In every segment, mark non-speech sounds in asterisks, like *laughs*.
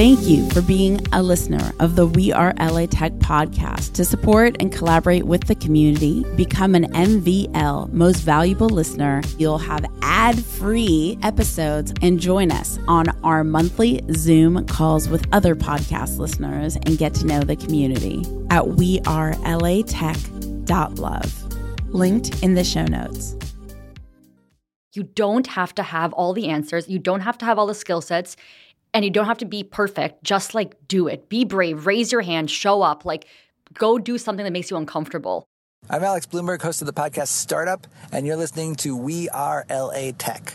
Thank you for being a listener of the We Are LA Tech podcast. To support and collaborate with the community, become an MVL Most Valuable Listener. You'll have ad free episodes and join us on our monthly Zoom calls with other podcast listeners and get to know the community at wearelatech.love. Linked in the show notes. You don't have to have all the answers. You don't have to have all the skill sets and you don't have to be perfect. Just like do it. Be brave. Raise your hand. Show up. Like go do something that makes you uncomfortable. I'm Alex Blumberg, host of the podcast Startup, and you're listening to We Are LA Tech.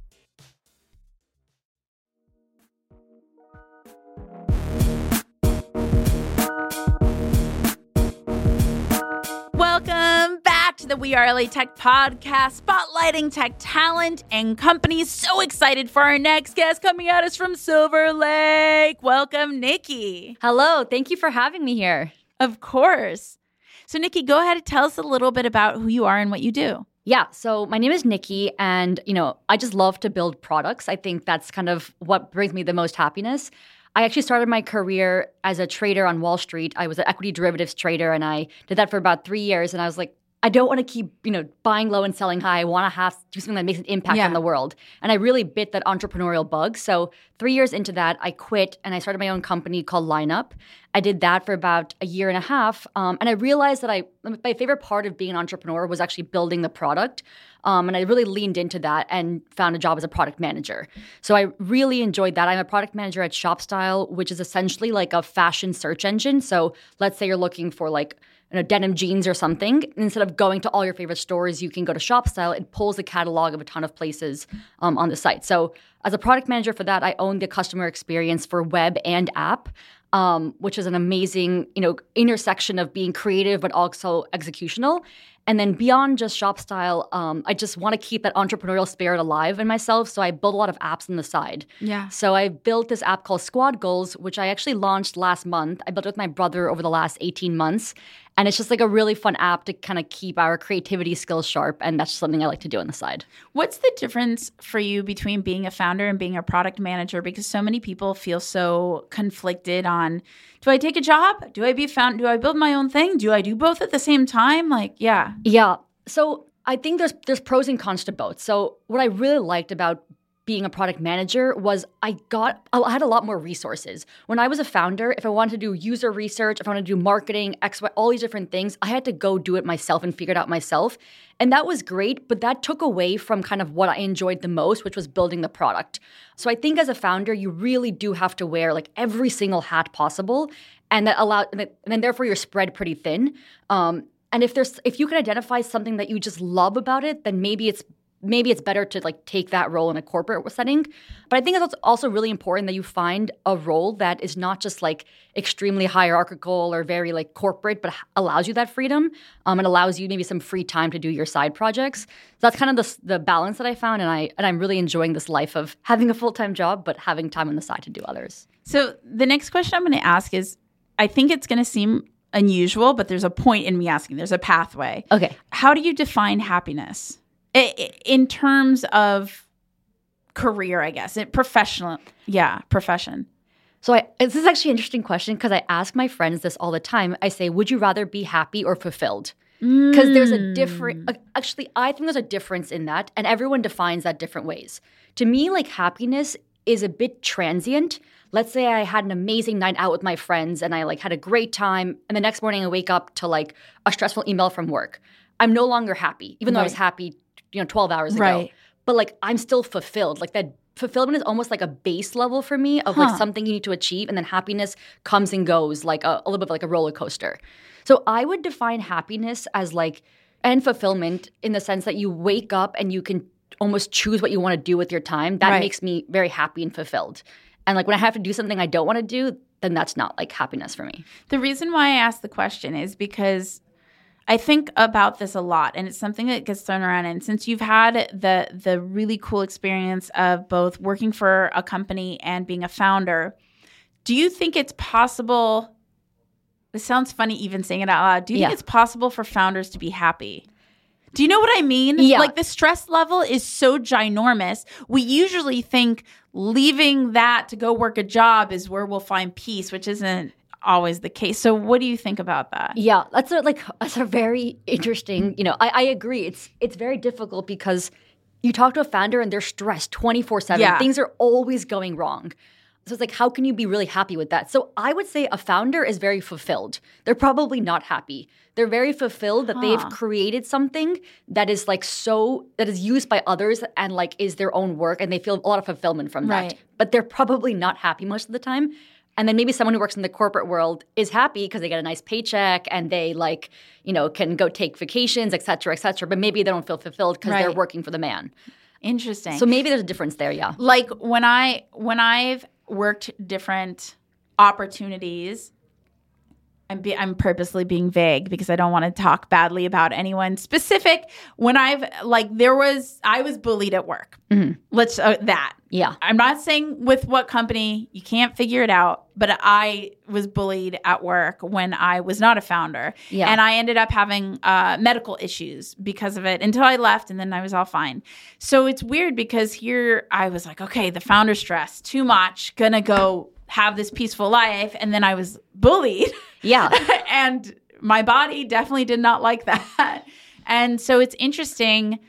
The We Are LA Tech podcast, spotlighting tech talent and companies. So excited for our next guest coming at us from Silver Lake. Welcome, Niki. Hello. Thank you for having me here. Of course. So, Niki, go ahead and tell us a little bit about who you are and what you do. Yeah, so my name is Niki, and you know, I just love to build products. I think that's kind of what brings me the most happiness. I actually started my career as a trader on Wall Street. I was an equity derivatives trader and I did that for about three years. And I was like, I don't want to keep, you know, buying low and selling high. I want to have do something that makes an impact Yeah. on the world. And I really bit that entrepreneurial bug. So three years into that, I quit and I started my own company called Lineup. I did that for about a year and a half, um, and I realized that I my favorite part of being an entrepreneur was actually building the product. Um, and I really leaned into that and found a job as a product manager. So I really enjoyed that. I'm a product manager at ShopStyle, which is essentially like a fashion search engine. So let's say you're looking for like know, denim jeans or something. Instead of going to all your favorite stores, you can go to ShopStyle. It pulls a catalog of a ton of places um, on the site. So as a product manager for that, I own the customer experience for web and app. Um, which is an amazing, you know, intersection of being creative but also executional. And then beyond just ShopStyle, um, I just want to keep that entrepreneurial spirit alive in myself. So I build a lot of apps on the side. Yeah. So I built this app called Squad Goals, which I actually launched last month. I built it with my brother over the last 18 months. And it's just like a really fun app to kind of keep our creativity skills sharp. And that's something I like to do on the side. What's the difference for you between being a founder and being a product manager? Because so many people feel so conflicted on do I take a job? Do I be found? Do I build my own thing? Do I do both at the same time? Like, yeah. Yeah. So I think there's there's pros and cons to both. So what I really liked about being a product manager was I got I had a lot more resources. When I was a founder, if I wanted to do user research, if I wanted to do marketing, X, Y, all these different things, I had to go do it myself and figure it out myself. And that was great, but that took away from kind of what I enjoyed the most, which was building the product. So I think as a founder, you really do have to wear like every single hat possible, and that allow and then therefore you're spread pretty thin. Um, and if there's if you can identify something that you just love about it, then maybe it's maybe it's better to like take that role in a corporate setting. But I think it's also really important that you find a role that is not just like extremely hierarchical or very like corporate, but allows you that freedom. Um, and allows you maybe some free time to do your side projects. So that's kind of the the balance that I found, and I and I'm really enjoying this life of having a full time job but having time on the side to do others. So the next question I'm going to ask is I think it's going to seem unusual, but there's a point in me asking, there's a pathway. Okay. How do you define happiness in terms of career, I guess, it, professional? Yeah, profession. So I, this is actually an interesting question because I ask my friends this all the time. I say, would you rather be happy or fulfilled? Because there's a different, uh, actually, I think there's a difference in that, and everyone defines that different ways. To me, like happiness is a bit transient. Let's say I had an amazing night out with my friends and I like had a great time, and the next morning I wake up to like a stressful email from work. I'm no longer happy, even though I was happy, you know, 12 hours ago. Right. But like I'm still fulfilled. Like that fulfillment is almost like a base level for me of Huh. like something you need to achieve, and then happiness comes and goes like a, a little bit like a roller coaster. So I would define happiness as like and fulfillment in the sense that you wake up and you can almost choose what you want to do with your time. That Right. makes me very happy and fulfilled. And like when I have to do something I don't want to do, then that's not like happiness for me. The reason why I asked the question is because I think about this a lot and it's something that gets thrown around and since you've had the the really cool experience of both working for a company and being a founder, do you think it's possible this sounds funny even saying it out loud. Do you Yeah. think it's possible for founders to be happy? Do you know what I mean? Yeah. Like the stress level is so ginormous. We usually think leaving that to go work a job is where we'll find peace, which isn't always the case. So what do you think about that? Yeah, that's a, like that's a very interesting. You know, I, I agree. It's it's very difficult because you talk to a founder and they're stressed twenty four seven. Things are always going wrong. So it's like, how can you be really happy with that? So I would say a founder is very fulfilled. They're probably not happy. They're very fulfilled that they've created something that is like so that is used by others and like is their own work, and they feel a lot of fulfillment from Right. that. But they're probably not happy most of the time. And then maybe someone who works in the corporate world is happy because they get a nice paycheck and they like, you know, can go take vacations, et cetera, et cetera. But maybe they don't feel fulfilled because they're working for the man. Interesting. So maybe there's a difference there, yeah. like when I when I've worked different opportunities, I'm be, I'm purposely being vague because I don't want to talk badly about anyone specific. When I've like there was I was bullied at work. Let's uh, that. Yeah. I'm not saying with what company, you can't figure it out, but I was bullied at work when I was not a founder. Yeah. And I ended up having uh, medical issues because of it until I left and then I was all fine. So it's weird because here I was like, okay, the founder stress, too much, gonna go have this peaceful life. And then I was bullied. Yeah. *laughs* and my body definitely did not like that. And so it's interesting.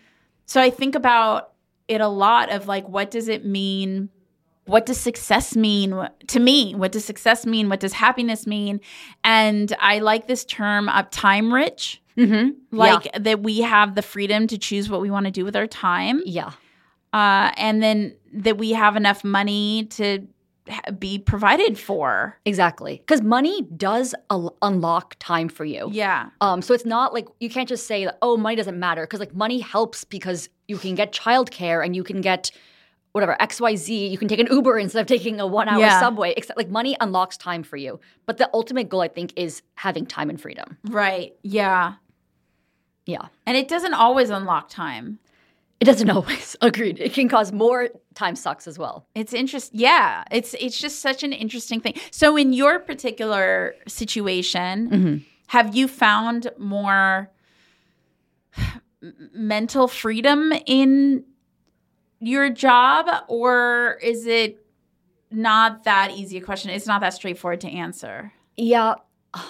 So I think about it a lot of like, what does it mean? What does success mean to me? What does success mean? What does happiness mean? And I like this term of time rich, Mm-hmm. like that we have the freedom to choose what we want to do with our time. yeah. Uh, and then that we have enough money to be provided for. Exactly. Because money does un- unlock time for you. Yeah. Um, so it's not like you can't just say, that, oh, money doesn't matter. Because like money helps because you can get childcare and you can get whatever, XYZ. You can take an Uber instead of taking a one hour Yeah. subway. Except like money unlocks time for you. But the ultimate goal, I think, is having time and freedom. Right. Yeah. Yeah. And it doesn't always unlock time. It doesn't *laughs* always. Agreed. It can cause more time sucks as well. It's interesting. Yeah, it's it's just such an interesting thing. So, in your particular situation, mm-hmm. have you found more *sighs* mental freedom in your job, or is it not that easy a question? It's not that straightforward to answer. Yeah. *sighs*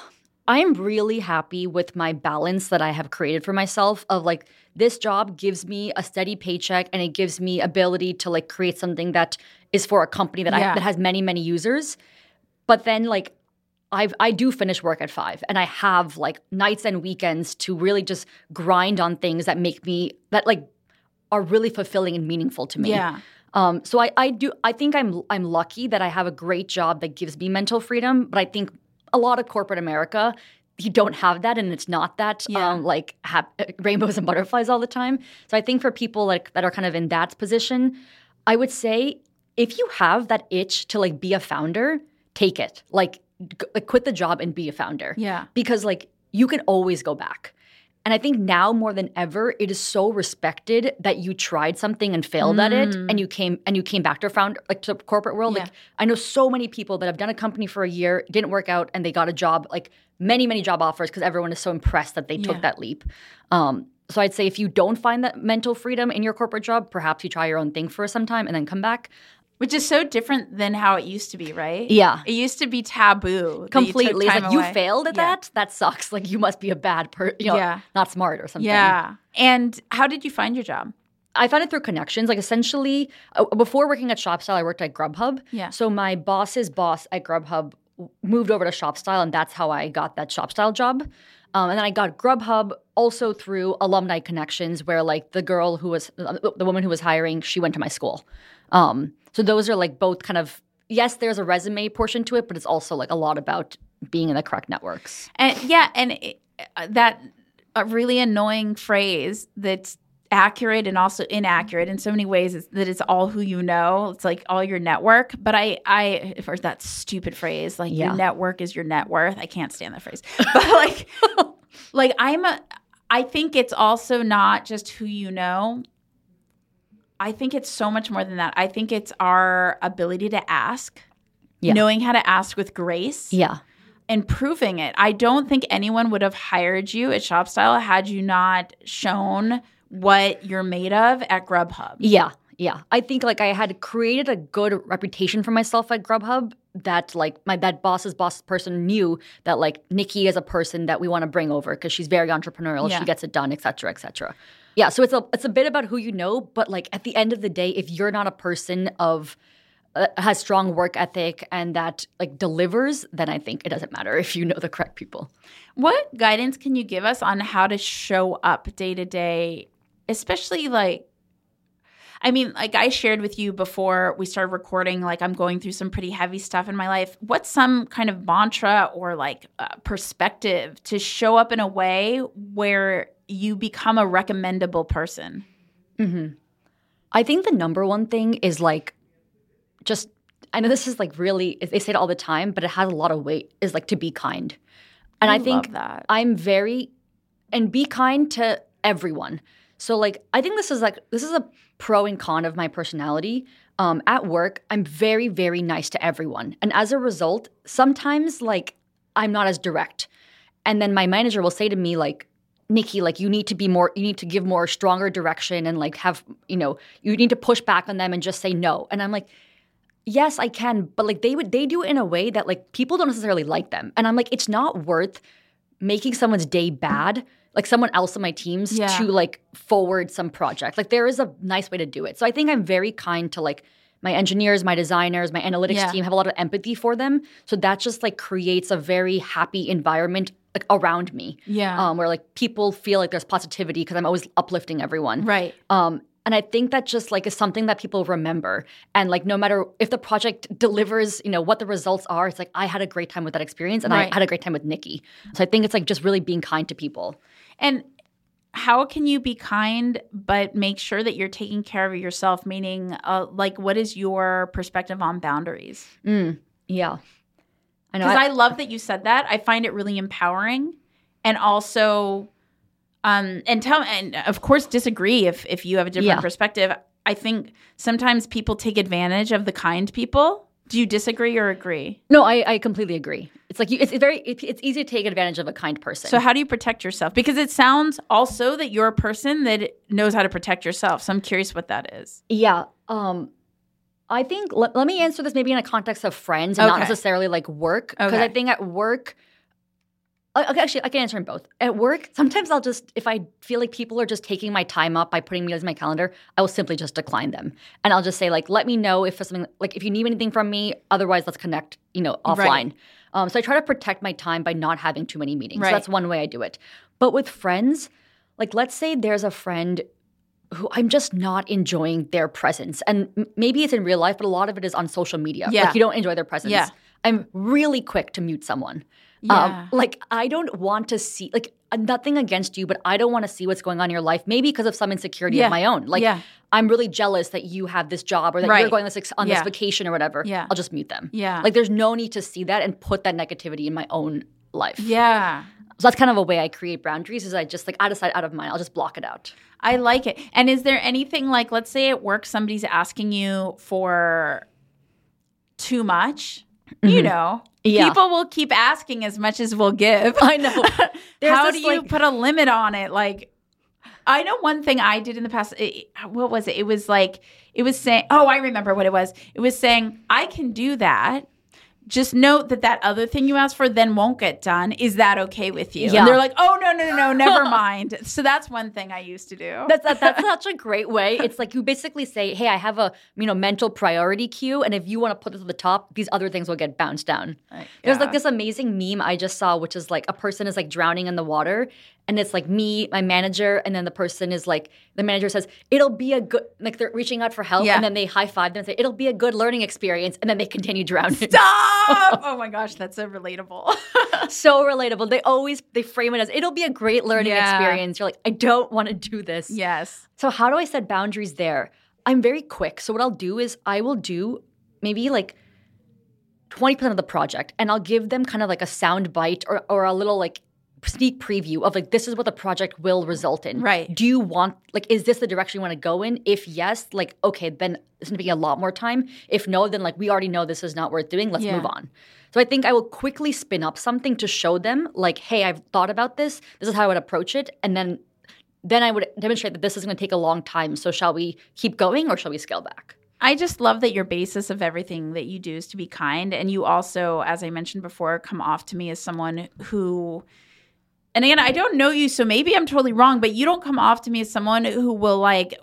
I'm really happy with my balance that I have created for myself of like this job gives me a steady paycheck and it gives me ability to like create something that is for a company that Yeah. I that has many many users. But then like I I do finish work at 5 and I have like nights and weekends to really just grind on things that make me that like are really fulfilling and meaningful to me. Yeah. Um, so I, I do I think I'm I'm lucky that I have a great job that gives me mental freedom, but I think a lot of corporate America you don't have that and it's not that Yeah. um, like hap- rainbows and butterflies all the time. So I think for people like that are kind of in that position, I would say if you have that itch to like be a founder, take it. Like, g- like quit the job and be a founder Yeah. because like you can always go back. And I think now more than ever, it is so respected that you tried something and failed at it, and you came and you came back to found like to the corporate world. Yeah. Like I know so many people that have done a company for a year, didn't work out, and they got a job, like many many job offers because everyone is so impressed that they Yeah. took that leap. Um, so I'd say if you don't find that mental freedom in your corporate job, perhaps you try your own thing for some time and then come back. Which is so different than how it used to be, right? Yeah. It used to be taboo. you Completely, it's like you failed at Yeah. that. That sucks. Like you must be a bad person, you know, Yeah. not smart or something. Yeah. And how did you find your job? I found it through connections. Like essentially, uh, before working at ShopStyle, I worked at Grubhub. Yeah. So my boss's boss at Grubhub moved over to ShopStyle, and that's how I got that ShopStyle job. Um, and then I got Grubhub also through alumni connections, where like the girl who was uh, the woman who was hiring, she went to my school. Um, so those are like both kind of yes, there's a resume portion to it, but it's also like a lot about being in the correct networks. And yeah, and it, uh, that a really annoying phrase that's accurate and also inaccurate in so many ways is that it's all who you know. It's like all your network. But I, I, for that stupid phrase, like Yeah. your network is your net worth. I can't stand that phrase. *laughs* But like, *laughs* like I'm a, I think it's also not just who you know. I think it's so much more than that. I think it's our ability to ask, Yeah. knowing how to ask with grace Yeah. and proving it. I don't think anyone would have hired you at ShopStyle had you not shown what you're made of at Grubhub. Yeah, yeah. I think like I had created a good reputation for myself at Grubhub that like my that boss's boss person knew that like Niki is a person that we want to bring over because she's very entrepreneurial, Yeah. she gets it done, et cetera, et cetera. Yeah, so it's a it's a bit about who you know, but like at the end of the day, if you're not a person of uh, has strong work ethic and that like delivers, then I think it doesn't matter if you know the correct people. What guidance can you give us on how to show up day to day, especially like I mean, like I shared with you before we started recording, like I'm going through some pretty heavy stuff in my life. What's some kind of mantra or like uh, perspective to show up in a way where you become a recommendable person? I think the number one thing is like just I know this is like really they say it all the time, but it has a lot of weight is like to be kind. And I, I think that. I'm very and be kind to everyone. So like I think this is like this is a pro and con of my personality. Um, at work, I'm very very nice to everyone, and as a result, sometimes like I'm not as direct. And then my manager will say to me like, Niki, like you need to be more, you need to give more stronger direction and like have, you know, you need to push back on them and just say no. And I'm like, yes, I can, but like they would, they do it in a way that like people don't necessarily like them. And I'm like, it's not worth making someone's day bad, like someone else on my teams Yeah. to like forward some project. Like there is a nice way to do it. So I think I'm very kind to like my engineers, my designers, my analytics Yeah. team have a lot of empathy for them. So that just like creates a very happy environment like around me Yeah. um, where like people feel like there's positivity because I'm always uplifting everyone. right. Um, and I think that just like is something that people remember. And like no matter if the project delivers, you know, what the results are, it's like I had a great time with that experience and Right. I had a great time with Niki. So I think it's like just really being kind to people. And how can you be kind but make sure that you're taking care of yourself? Meaning, uh, like, what is your perspective on boundaries? Yeah. I know. Because I- I, love that you said that. I find it really empowering, and also, um, and tell and of course disagree if if you have a different Yeah. perspective. I think sometimes people take advantage of the kind people. Do you disagree or agree? no, I, I completely agree. It's like you, it's very, it, it's easy to take advantage of a kind person. So how do you protect yourself? Because it sounds also that you're a person that knows how to protect yourself. So I'm curious what that is. Yeah. Um, I think let, let me answer this maybe in a context of friends and not necessarily like work. Because Okay. I think at work, okay, actually, I can answer in both. At work, sometimes I'll just, if I feel like people are just taking my time up by putting me in my calendar, I will simply just decline them. And I'll just say, like, let me know if there's something, like, if you need anything from me. Otherwise, let's connect, you know, offline. Right. Um, so I try to protect my time by not having too many meetings. Right. So that's one way I do it. But with friends, like, let's say there's a friend who I'm just not enjoying their presence. And m- maybe it's in real life, but a lot of it is on social media. Yeah. Like you don't enjoy their presence. Yeah. I'm really quick to mute someone. Yeah. Um, like I don't want to see like uh, nothing against you, but I don't want to see what's going on in your life. Maybe because of some insecurity Yeah. of my own. Like Yeah. I'm really jealous that you have this job or that Right. you're going this on this vacation or whatever. Yeah. I'll just mute them. Yeah. Like there's no need to see that and put that negativity in my own life. Yeah. So that's kind of a way I create boundaries is I just like out of sight, out of mind. I'll just block it out. I like it. And is there anything like, let's say at work, somebody's asking you for too much? You know, Mm-hmm. Yeah. people will keep asking as much as we'll give. I know. *laughs* How this, do you like- put a limit on it? Like, I know one thing I did in the past. It, what was it? It was like, it was saying, oh, I remember what it was. It was saying, I can do that. Just note that that other thing you asked for then won't get done. Is that okay with you? Yeah. And they're like, oh, no, no, no, no, never *laughs* mind. So that's one thing I used to do. That's that, that's *laughs* such a great way. It's like you basically say, "Hey, I have a you know mental priority queue, and if you want to put this at the top, these other things will get bounced down." There's yeah. like this amazing meme I just saw, which is like a person is like drowning in the water, and it's like me, my manager, and then the person is like the manager says it'll be a good like they're reaching out for help, Yeah. and then they high five them and say it'll be a good learning experience, and then they continue drowning. *laughs* Stop! *laughs* oh my gosh, that's so relatable. *laughs* so relatable. They always they frame it as it'll be a great learning Yeah. experience. You're like, I don't want to do this. yes. So how do I set boundaries there? I'm very quick. So what I'll do is I will do maybe like 20% of the project and I'll give them kind of like a sound bite or, or a little like sneak preview of like this is what the project will result in. Right. Do you want like is this the direction you want to go in? If yes, like okay, then it's gonna be a lot more time. If no, then like we already know this is not worth doing. Let's Yeah. move on. So I think I will quickly spin up something to show them like, hey, I've thought about this. This is how I would approach it. And then then I would demonstrate that this is going to take a long time. So shall we keep going or shall we scale back? I just love that your basis of everything that you do is to be kind. And you also, as I mentioned before, come off to me as someone who, and again, I don't know you, so maybe I'm totally wrong, but you don't come off to me as someone who will like,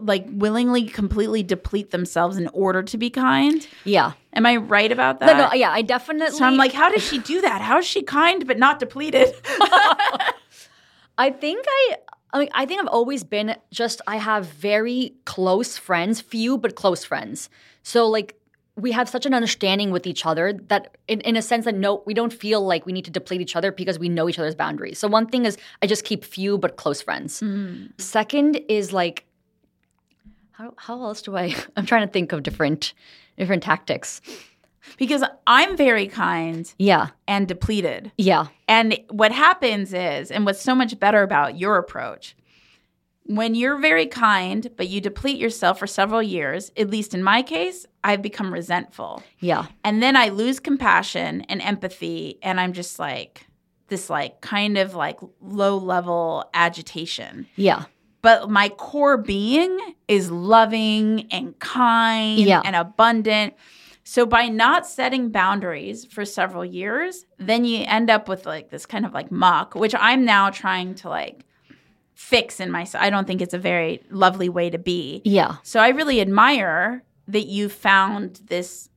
like willingly completely deplete themselves in order to be kind. Yeah. Am I right about that? No, no, yeah, I definitely. So I'm like, how does she do that? How is she kind but not depleted? *laughs* I think I. I mean, I think I've always been just. I have very close friends, few but close friends. So like, we have such an understanding with each other that, in, in a sense, that no, we don't feel like we need to deplete each other because we know each other's boundaries. So one thing is, I just keep few but close friends. Hmm. Second is like, how how else do I? *laughs* I'm trying to think of different different tactics. because I'm very kind Yeah, and depleted. yeah, And what happens is, and what's so much better about your approach, when you're very kind, but you deplete yourself for several years, at least in my case, I've become resentful. yeah, And then I lose compassion and empathy, and I'm just like, this like kind of like low level agitation. yeah. But my core being is loving and kind Yeah. and abundant. So by not setting boundaries for several years, then you end up with like this kind of like muck, which I'm now trying to like fix in myself. I don't think it's a very lovely way to be. Yeah. So I really admire that you found this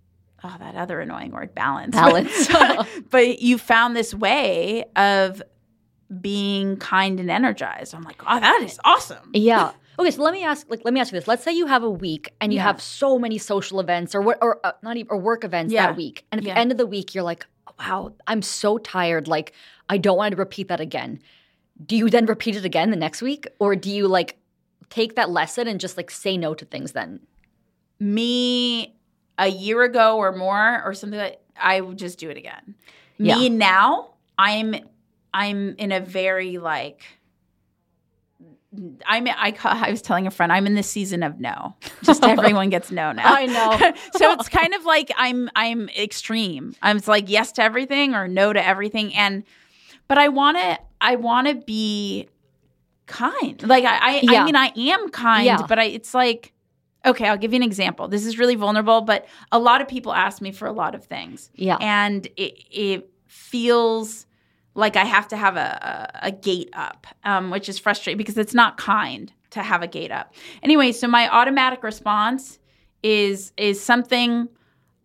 oh that other annoying word balance. Balance. *laughs* *laughs* but, you found this way of being kind and energized. I'm like, "Oh, that is awesome." Yeah. *laughs* Okay, so let me ask like let me ask you this. Let's say you have a week and you Yeah. have so many social events or what or uh, not even or work events Yeah. that week. And at Yeah. the end of the week you're like, "Wow, I'm so tired. Like I don't want to repeat that again." Do you then repeat it again the next week or do you like take that lesson and just like say no to things then? me a year ago or more or something like I would just do it again. Yeah. Me now, I'm I'm in a very like I'm I I was telling a friend I'm in the season of no. Just *laughs* everyone gets no now. I know. *laughs* so it's kind of like I'm I'm extreme. I'm like yes to everything or no to everything and but I want to I want to be kind. Like I I, Yeah. I mean I am kind, Yeah. but I it's like okay, I'll give you an example. This is really vulnerable, but a lot of people ask me for a lot of things. Yeah. And it it feels like I have to have a, a, a gate up, um, which is frustrating because it's not kind to have a gate up. Anyway, so my automatic response is is something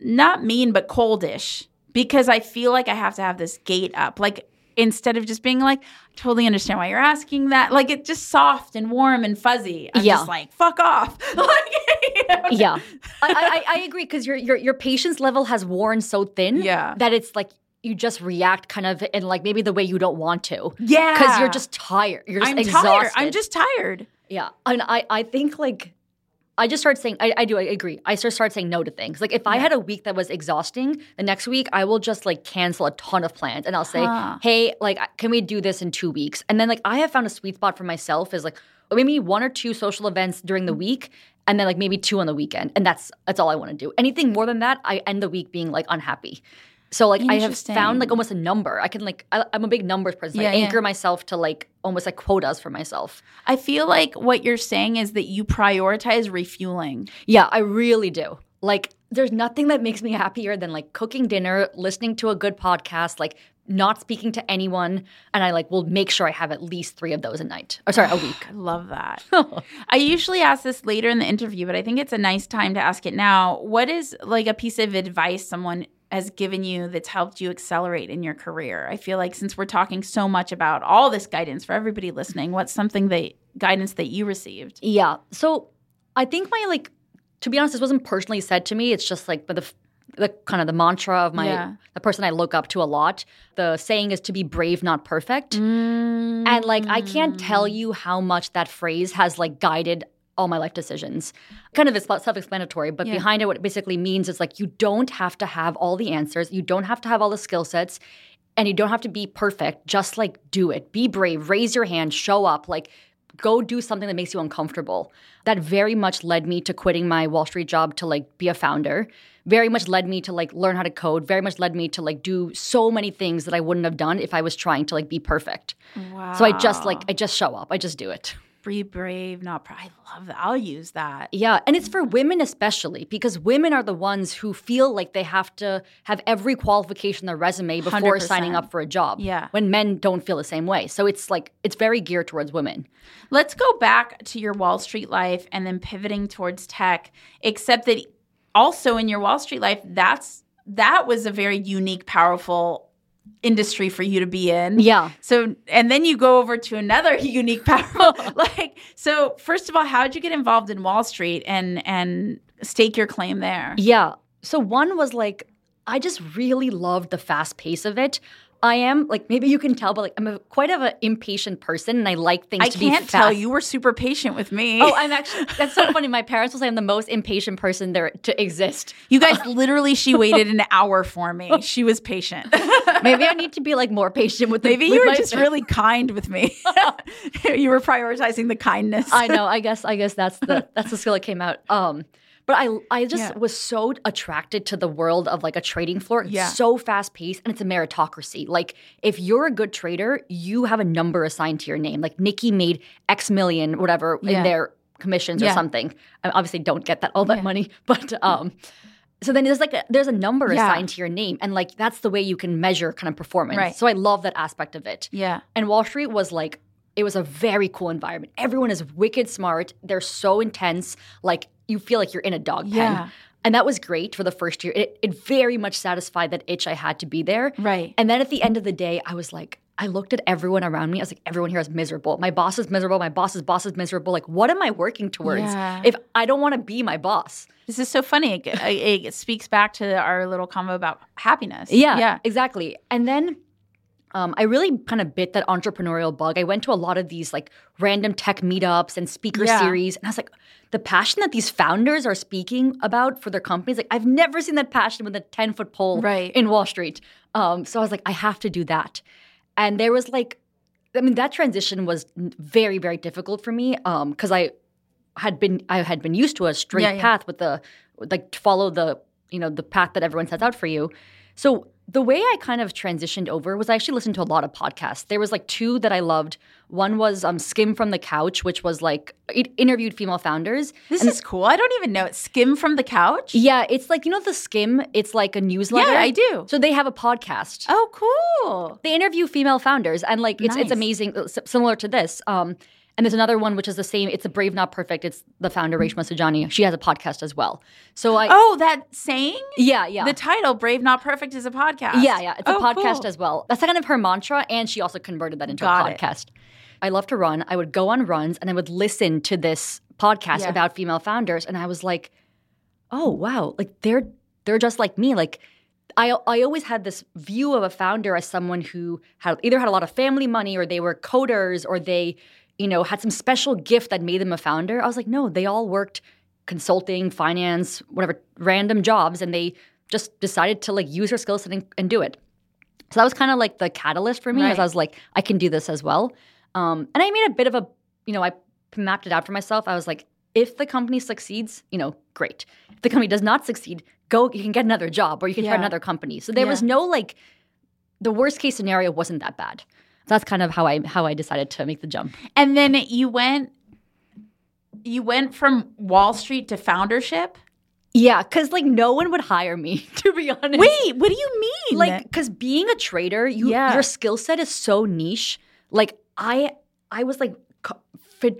not mean but coldish because I feel like I have to have this gate up. Like instead of just being like, I totally understand why you're asking that. Like it's just soft and warm and fuzzy. I'm Yeah. just like, fuck off. *laughs* like, you know? yeah. I, I, I agree because your, your your patience level has worn so thin Yeah. that it's like you just react kind of in like maybe the way you don't want to. Yeah. Because you're just tired. You're just I'm exhausted. tired. I'm just tired. Yeah. And I, I think like I just started saying I, I do I agree. I just started saying no to things. Like if I had a week that was exhausting, the next week I will just like cancel a ton of plans and I'll say, Huh. hey, like can we do this in two weeks? And then like I have found a sweet spot for myself is like maybe one or two social events during the mm. week and then like maybe two on the weekend. And that's that's all I want to do. Anything more than that, I end the week being like unhappy. So like I have found like almost a number. I can like I, I'm a big numbers person. Yeah, I yeah. anchor myself to like almost like quotas for myself. I feel like what you're saying is that you prioritize refueling. Yeah, I really do. Like, there's nothing that makes me happier than like cooking dinner, listening to a good podcast, like not speaking to anyone, and I like will make sure I have at least three of those a night. Or sorry, a *sighs* week. I love that. *laughs* I usually ask this later in the interview, but I think it's a nice time to ask it now. What is like a piece of advice someone has given you that's helped you accelerate in your career? I feel like since we're talking so much about all this guidance for everybody listening, what's something that guidance that you received? Yeah. So I think my like to be honest, this wasn't personally said to me. It's just like the the kind of the mantra of my Yeah. the person I look up to a lot. The saying is to be brave, not perfect. And like I can't tell mm. you how much that phrase has like guided all my life decisions. Kind of it's self-explanatory, but Yeah. behind it what it basically means is like you don't have to have all the answers. You don't have to have all the skill sets and you don't have to be perfect. Just like do it. Be brave, raise your hand, show up, like go do something that makes you uncomfortable. That very much led me to quitting my Wall Street job to like be a founder. Very much led me to like learn how to code. Very much led me to like do so many things that I wouldn't have done if I was trying to like be perfect. Wow. So I just like I just show up. I just do it. Be brave, not proud. I love that. I'll use that. Yeah, and it's for women especially because women are the ones who feel like they have to have every qualification on their resume before 100%. signing up for a job. Yeah. When men don't feel the same way. So it's like it's very geared towards women. Let's go back to your Wall Street life and then pivoting towards tech, except that also in your Wall Street life, that's that was a very unique, powerful industry for you to be in. Yeah. So and then you go over to another *laughs* unique powerful *laughs* like so first of all, how did you get involved in Wall Street and and stake your claim there? Yeah. So one was like I just really loved the fast pace of it. I am like maybe you can tell, but like I'm a, quite of an impatient person, and I like things I to be can't fast. tell you were super patient with me. Oh, I'm actually that's so funny. My parents will say I'm the most impatient person there to exist. you guys *laughs* literally she waited an hour for me. *laughs* She was patient. *laughs* Maybe I need to be like more patient with the, Maybe with you were just really kind with me. you were prioritizing the kindness. I know. I guess. I guess that's the that's the skill that came out. Um, but I I just Yeah. was so attracted to the world of like a trading floor. It's Yeah. so fast paced and it's a meritocracy. Like if you're a good trader, you have a number assigned to your name. Like Niki made X million, whatever, Yeah. in their commissions or something. I obviously don't get that all that money, *laughs* but um. So then there's like a, there's a number Yeah. assigned to your name, and like that's the way you can measure kind of performance. Right. So I love that aspect of it. yeah. And Wall Street was like, it was a very cool environment. Everyone is wicked smart. They're so intense. Like, you feel like you're in a dog pen. Yeah. And that was great for the first year. It, it very much satisfied that itch I had to be there. Right. And then at the end of the day, I was like, I looked at everyone around me. I was like, everyone here is miserable. My boss is miserable. My boss's boss is miserable. Like, what am I working towards Yeah. if I don't want to be my boss? This is so funny. It, it, speaks back to our little convo about happiness. Yeah, Yeah. exactly. And then um, I really kind of bit that entrepreneurial bug. I went to a lot of these like random tech meetups and speaker Yeah. series, and I was like, the passion that these founders are speaking about for their companies, like I've never seen that passion with a ten foot pole Right. in Wall Street. Um, so I was like, I have to do that. And there was like, I mean, that transition was very, very difficult for me because I had been I had been used to a straight Yeah, yeah. path with the like to follow the you know the path that everyone sets out for you. So the way I kind of transitioned over was I actually listened to a lot of podcasts. There was like two that I loved. One was um, Skim from the Couch, which was like it interviewed female founders. This is cool. I don't even know it. Skim from the couch? Yeah, it's like you know the Skimm. It's like a newsletter. Yeah, I do. So they have a podcast. Oh, cool. They interview female founders, and like it's it's amazing, uh, similar to this. Um, and there's another one which is the same. It's a Brave Not Perfect. It's the founder mm. Reshma Saujani. She has a podcast as well. So I Oh, that saying? yeah yeah The title, Brave Not Perfect, is a podcast. yeah yeah it's a Oh, podcast cool. as well. That's kind of her mantra, and she also converted that into Got a it. podcast. I love to run. I would go on runs and I would listen to this podcast Yeah. about female founders, and I was like, oh wow, like they're they're just like me. Like I I always had this view of a founder as someone who had either had a lot of family money or they were coders or they you know had some special gift that made them a founder. I was like, no, they all worked consulting, finance, whatever random jobs, and they just decided to like use their skill set and, and do it. So that was kind of like the catalyst for me, as I was like, I can do this as well. Um, and I made a bit of a, you know, I mapped it out for myself. I was like, if the company succeeds, you know, great. If the company does not succeed, go. You can get another job, or you can try another company. So there was no like, the worst case scenario wasn't that bad. That's kind of how I how I decided to make the jump. And then you went you went from Wall Street to foundership? Yeah, because like no one would hire me, *laughs* to be honest. Wait, what do you mean? like because being a trader you Yeah. your skill set is so niche like i i was like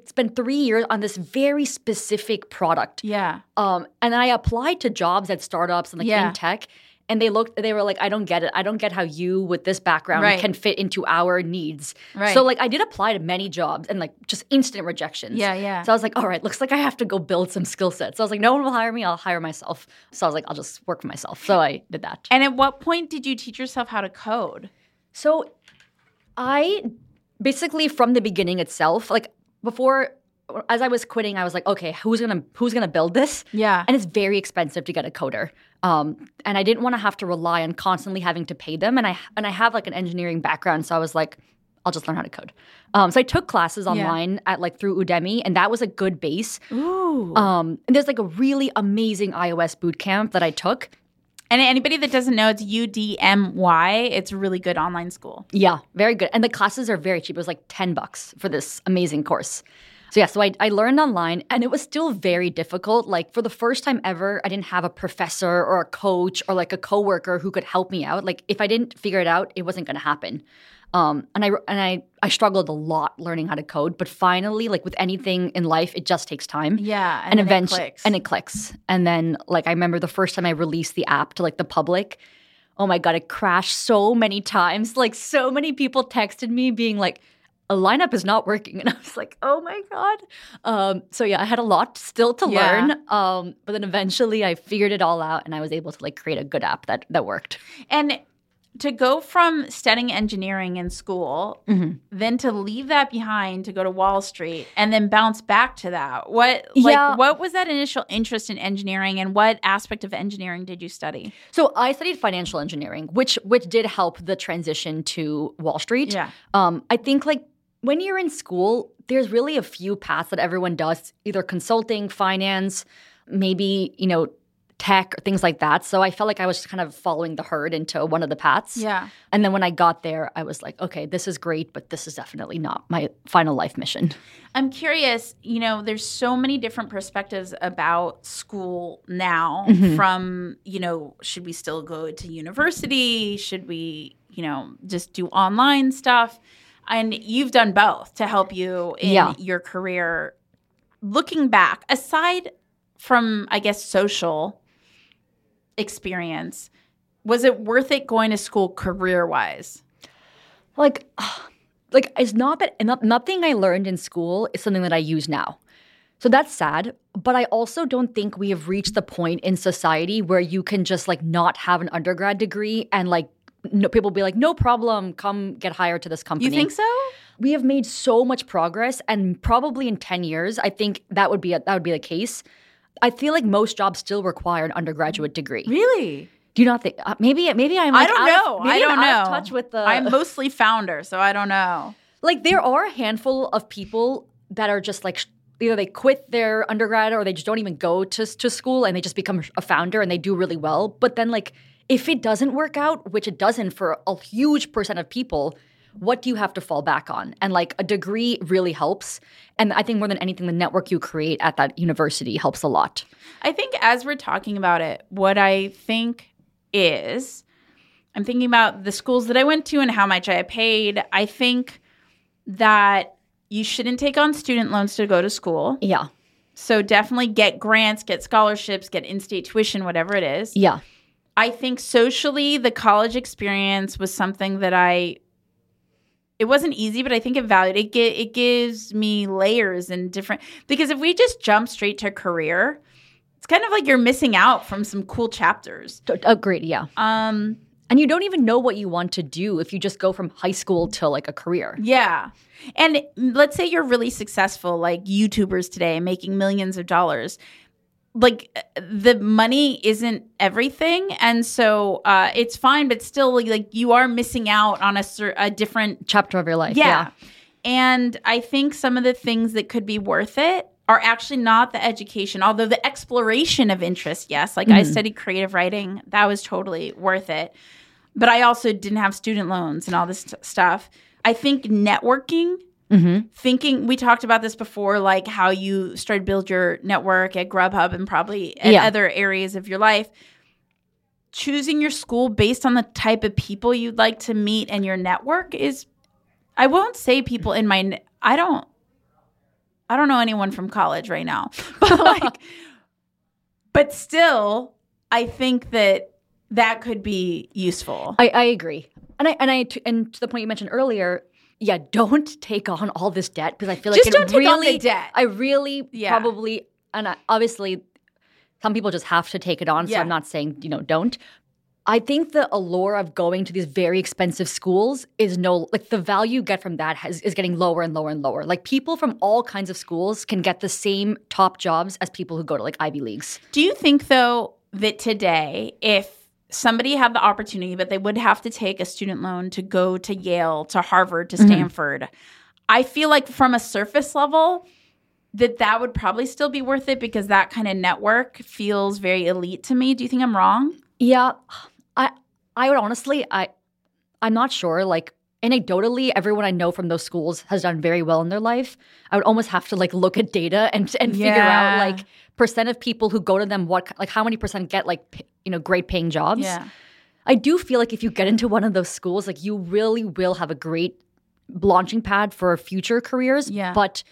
spent three years on this very specific product yeah. um and i applied to jobs at startups and like Yeah. in tech and they looked they were like i don't get it i don't get how you with this background Right. can fit into our needs Right. so like i did apply to many jobs and like just instant rejections Yeah, yeah. so i was like all right looks like i have to go build some skill sets so i was like no one will hire me i'll hire myself so i was like i'll just work for myself so i did that And at what point did you teach yourself how to code? so I basically from the beginning itself, like before as I was quitting, I was like, okay, who's gonna who's gonna build this? Yeah. And it's very expensive to get a coder. Um, and I didn't want to have to rely on constantly having to pay them. And I and I have like an engineering background, so I was like, I'll just learn how to code. Um, so I took classes online at like through Udemy, and that was a good base. Ooh. Um, and there's like a really amazing iOS boot camp that I took. and anybody that doesn't know, it's Udemy. It's a really good online school. Yeah, very good. And the classes are very cheap. It was like 10 bucks for this amazing course. So yeah, so I, I learned online and it was still very difficult. Like for the first time ever, I didn't have a professor or a coach or like a coworker who could help me out. Like if I didn't figure it out, it wasn't going to happen. Um, and I and I I struggled a lot learning how to code, but finally, like with anything in life, it just takes time. Yeah. and, it eventually and it clicks. And then like I remember the first time I released the app to like the public, oh my god, it crashed so many times. Like so many people texted me being like, a lineup is not working. *laughs* And I was like, oh my God. Um, so yeah, I had a lot still to Yeah. learn. Um, but then eventually I figured it all out and I was able to like create a good app that that worked. And to go from studying engineering in school, Mm-hmm. then to leave that behind to go to Wall Street and then bounce back to that. What like Yeah. what was that initial interest in engineering and what aspect of engineering did you study? So I studied financial engineering, which which did help the transition to Wall Street. Yeah. Um, I think like when you're in school, there's really a few paths that everyone does, either consulting, finance, maybe, you know, tech or things like that. So I felt like I was kind of following the herd into one of the paths. Yeah. And then when I got there, I was like, okay, this is great, but this is definitely not my final life mission. I'm curious, you know, there's so many different perspectives about school now Mm-hmm. from, you know, should we still go to university? Should we, you know, just do online stuff? And you've done both to help you in Yeah. your career. Looking back, aside from, I guess, social experience, was it worth it going to school career wise? like *sighs* like it's not that not, nothing i learned in school is something that i use now so that's sad but i also don't think we have reached the point in society where you can just like not have an undergrad degree and like no, people be like no problem come get hired to this company You think so? we have made so much progress and probably in 10 years i think that would be a, that would be the case i feel like most jobs still require an undergraduate degree Really? do you not think uh, maybe maybe i'm I don't out of- know. maybe I don't I'm know. touch with the I'm mostly founder, so I don't know. like there are a handful of people that are just like either they quit their undergrad or they just don't even go to, to school and they just become a founder and they do really well but then like if it doesn't work out which it doesn't for a huge percent of people what do you have to fall back on and like a degree really helps and i think more than anything the network you create at that university helps a lot I think as we're talking about it, what I think is I'm thinking about the schools that I went to and how much I paid. I think that you shouldn't take on student loans to go to school. yeah So definitely get grants, get scholarships, get in-state tuition, whatever it is. yeah I think socially, the college experience was something that I. It wasn't easy, but I think it valued it. Gi- it gives me layers and different because if we just jump straight to career, it's kind of like you're missing out from some cool chapters. Agreed yeah Um, and you don't even know what you want to do if you just go from high school to like a career yeah, and let's say you're really successful, like YouTubers today, making millions of dollars. Like the money isn't everything, and so uh, it's fine, but still, like, like you are missing out on a, a different chapter of your life Yeah. And I think some of the things that could be worth it are actually not the education, although the exploration of interest, yes. Like I studied creative writing, that was totally worth it. But I also didn't have student loans and all this st- stuff. I think networking, Mm-hmm. thinking, we talked about this before, like how you started build your network at Grubhub and probably at Yeah. other areas of your life choosing your school based on the type of people you'd like to meet and your network is I won't say people in my I don't I don't know anyone from college right now. *laughs* But like *laughs* but still I think that that could be useful. I, I agree, and I and I and to the point you mentioned earlier, yeah, don't *laughs* take on all this debt because I feel like Just it don't take on really, the debt. I really Yeah. probably, and I, obviously, some people just have to take it on. So Yeah. I'm not saying you know don't. I think the allure of going to these very expensive schools is no like the value you get from that has, is getting lower and lower and lower. Like people from all kinds of schools can get the same top jobs as people who go to like Ivy leagues. Do you think though that today, if somebody had the opportunity, but they would have to take a student loan to go to Yale, to Harvard, to mm-hmm. Stanford, I feel like from a surface level, that that would probably still be worth it because that kind of network feels very elite to me. Do you think I'm wrong? Yeah, I I would honestly I I'm not sure. Like anecdotally, everyone I know from those schools has done very well in their life. I would almost have to like look at data and and figure out like percent of people who go to them what like how many percent get like you know great paying jobs. yeah. I do feel like if you get into one of those schools, like you really will have a great launching pad for future careers. Yeah. But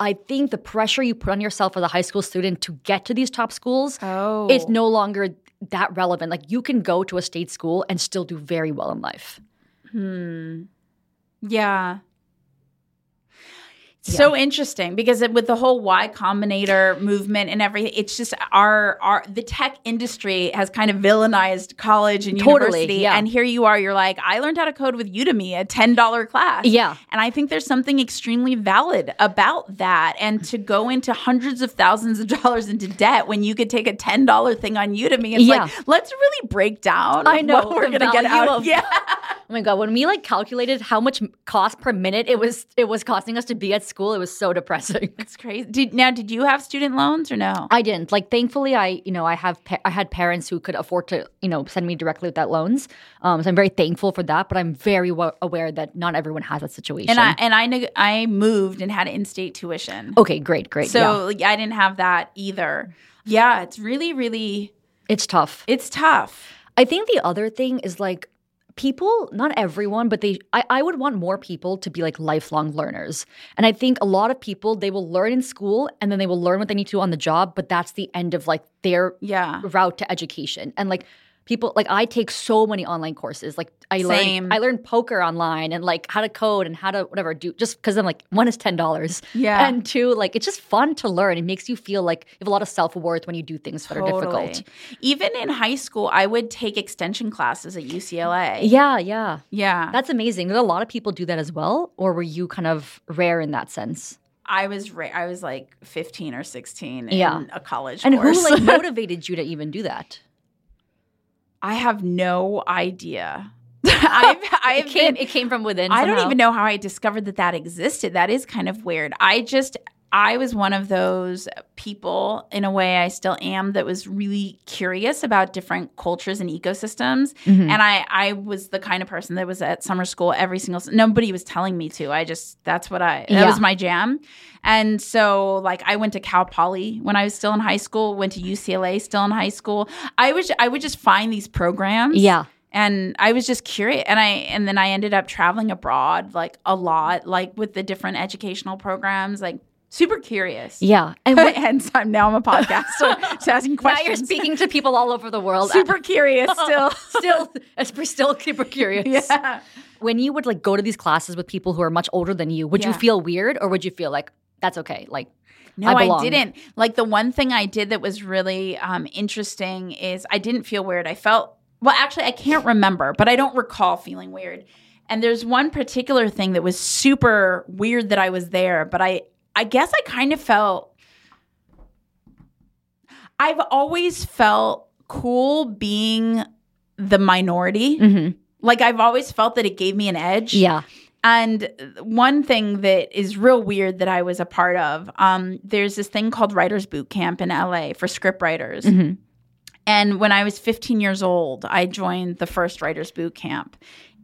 I think the pressure you put on yourself as a high school student to get to these top schools Oh. it's no longer that relevant. Like you can go to a state school and still do very well in life. Mm-hmm. Yeah. So interesting because it, with the whole Y Combinator movement and everything, it's just our our the tech industry has kind of villainized college and Totally, university. yeah. And here you are, you're like, I learned how to code with Udemy, a ten dollar class. Yeah. and I think there's something extremely valid about that. And to go into hundreds of thousands of *laughs* dollars into debt when you could take a ten dollar thing on Udemy, it's Yeah. like let's really break down. I know, what we're gonna get out of- *laughs* Yeah. Oh my god, when we like calculated how much cost per minute it was it was costing us to be at school, it was so depressing. *laughs* It's crazy. Did, now, did you have student loans or no? I didn't. Like thankfully I, you know, I have pa- I had parents who could afford to, you know, send me directly without loans. Um so I'm very thankful for that, but I'm very wa- aware that not everyone has that situation. and I and I neg- I moved and had in-state tuition. okay, great, great. so yeah. I didn't have that either. Yeah, it's really really It's tough. it's tough. I think the other thing is like people, not everyone, but they I, I would want more people to be like lifelong learners. And I think a lot of people they will learn in school and then they will learn what they need to on the job, but that's the end of like their Yeah. route to education. And like people like I take so many online courses. Like I Same. learned I learned poker online and like how to code and how to whatever do just because I'm like one is ten dollars. Yeah. And two, like it's just fun to learn. It makes you feel like you have a lot of self-worth when you do things that are difficult. Even in high school, I would take extension classes at UCLA. Yeah, yeah. Yeah. That's amazing. Did a lot of people do that as well, or were you kind of rare in that sense? I was ra- I was like 15 or 16 Yeah. in a college And course. who like *laughs* motivated you to even do that? I have no idea. I've *laughs* I've It came. been It came from within. I don't even know how I discovered that that existed. That is kind of weird. I just I was one of those people in a way I still am that was really curious about different cultures and ecosystems. Mm-hmm. And I I was the kind of person that was at summer school every single nobody was telling me to. I just that's what I that Yeah. was my jam. And so like I went to Cal Poly when I was still in high school, went to UCLA still in high school. I was I would just find these programs Yeah. and i was just curious and i and then i ended up traveling abroad like a lot like with the different educational programs like super curious Yeah. And *laughs* what, hence i'm now i'm a podcaster *laughs* just asking questions. now you're speaking to people all over the world. *laughs* super curious still still, we're still super curious. yeah When you would like go to these classes with people who are much older than you, would you feel weird, or would you feel like that's okay? Like, no I I, didn't like the one thing i did that was really um, interesting is i didn't feel weird i felt well actually i can't remember but i don't recall feeling weird and there's one particular thing that was super weird that i was there but i i guess i kind of felt i've always felt cool being the minority Mhm. like i've always felt that it gave me an edge yeah, and one thing that is real weird that I was a part of, um, there's this thing called Writers Boot Camp in LA for script writers. Mhm. And when I was 15 years old, I joined the first Writers Boot Camp.